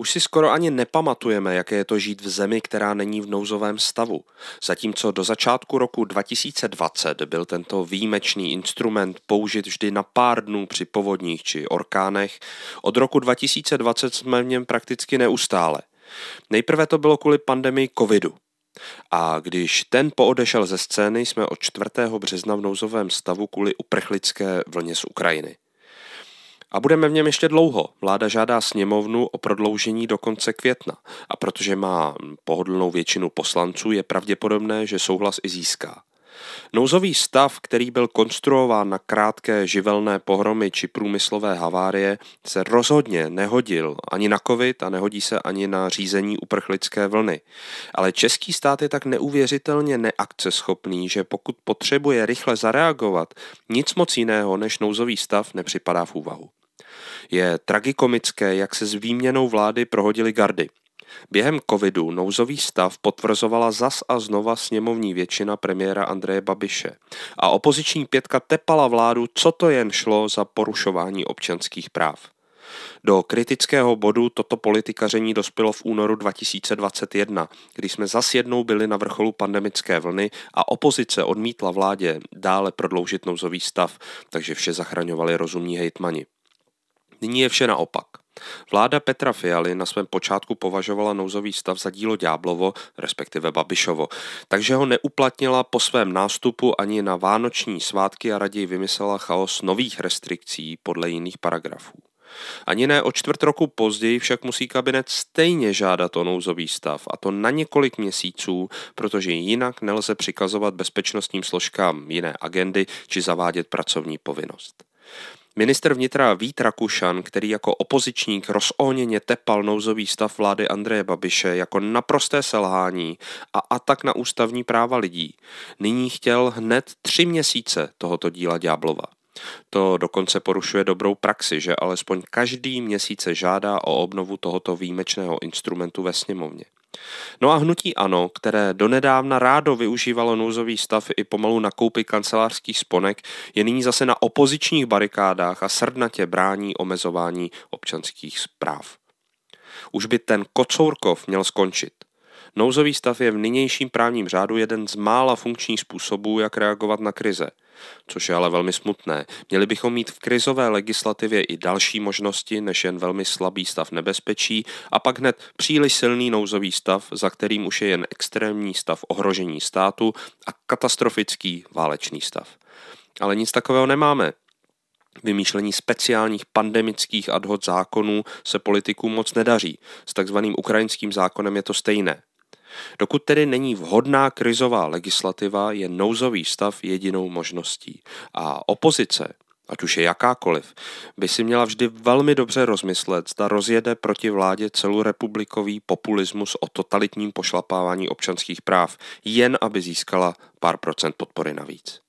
Už si skoro ani nepamatujeme, jaké je to žít v zemi, která není v nouzovém stavu. Zatímco do začátku roku 2020 byl tento výjimečný instrument použit vždy na pár dnů při povodních či orkánech, od roku 2020 jsme v něm prakticky neustále. Nejprve to bylo kvůli pandemii covidu. A když ten poodešel ze scény, jsme od 4. března v nouzovém stavu kvůli uprchlické vlně z Ukrajiny. A budeme v něm ještě dlouho. Vláda žádá sněmovnu o prodloužení do konce května. A protože má pohodlnou většinu poslanců, je pravděpodobné, že souhlas i získá. Nouzový stav, který byl konstruován na krátké živelné pohromy či průmyslové havárie, se rozhodně nehodil ani na covid a nehodí se ani na řízení uprchlické vlny. Ale český stát je tak neuvěřitelně neakceschopný, že pokud potřebuje rychle zareagovat, nic moc jiného než nouzový stav nepřipadá v úvahu. Je tragikomické, jak se s výměnou vlády prohodili gardy. Během covidu nouzový stav potvrzovala zas a znova sněmovní většina premiéra Andreje Babiše. A opoziční pětka tepala vládu, co to jen šlo za porušování občanských práv. Do kritického bodu toto politikaření dospělo v únoru 2021, kdy jsme zas jednou byli na vrcholu pandemické vlny a opozice odmítla vládě dále prodloužit nouzový stav, takže vše zachraňovali rozumní hejtmani. Nyní je vše naopak. Vláda Petra Fialy na svém počátku považovala nouzový stav za dílo Ďáblovo, respektive Babišovo, takže ho neuplatnila po svém nástupu ani na vánoční svátky a raději vymyslela chaos nových restrikcí podle jiných paragrafů. Ani ne o čtvrt roku později však musí kabinet stejně žádat o nouzový stav, a to na několik měsíců, protože jinak nelze přikazovat bezpečnostním složkám jiné agendy či zavádět pracovní povinnost. Minister vnitra Vít Rakušan, který jako opozičník rozohněně tepal nouzový stav vlády Andreje Babiše jako naprosté selhání a atak na ústavní práva lidí, nyní chtěl hned tři měsíce tohoto díla Ďáblova. To dokonce porušuje dobrou praxi, že alespoň každý měsíc žádá o obnovu tohoto výjimečného instrumentu ve sněmovně. No a hnutí ANO, které donedávna rádo využívalo nouzový stav i pomalu na koupy kancelářských sponek, je nyní zase na opozičních barikádách a srdnatě brání omezování občanských zpráv. Už by ten Kocourkov měl skončit. Nouzový stav je v nynějším právním řádu jeden z mála funkčních způsobů, jak reagovat na krize. Což je ale velmi smutné. Měli bychom mít v krizové legislativě i další možnosti, než jen velmi slabý stav nebezpečí a pak hned příliš silný nouzový stav, za kterým už je jen extrémní stav ohrožení státu a katastrofický válečný stav. Ale nic takového nemáme. Vymýšlení speciálních pandemických ad hoc zákonů se politikům moc nedaří. S takzvaným ukrajinským zákonem je to stejné. Dokud tedy není vhodná krizová legislativa, je nouzový stav jedinou možností. A opozice, ať už je jakákoliv, by si měla vždy velmi dobře rozmyslet, zda rozjede proti vládě celorepublikový populismus o totalitním pošlapávání občanských práv, jen aby získala pár procent podpory navíc.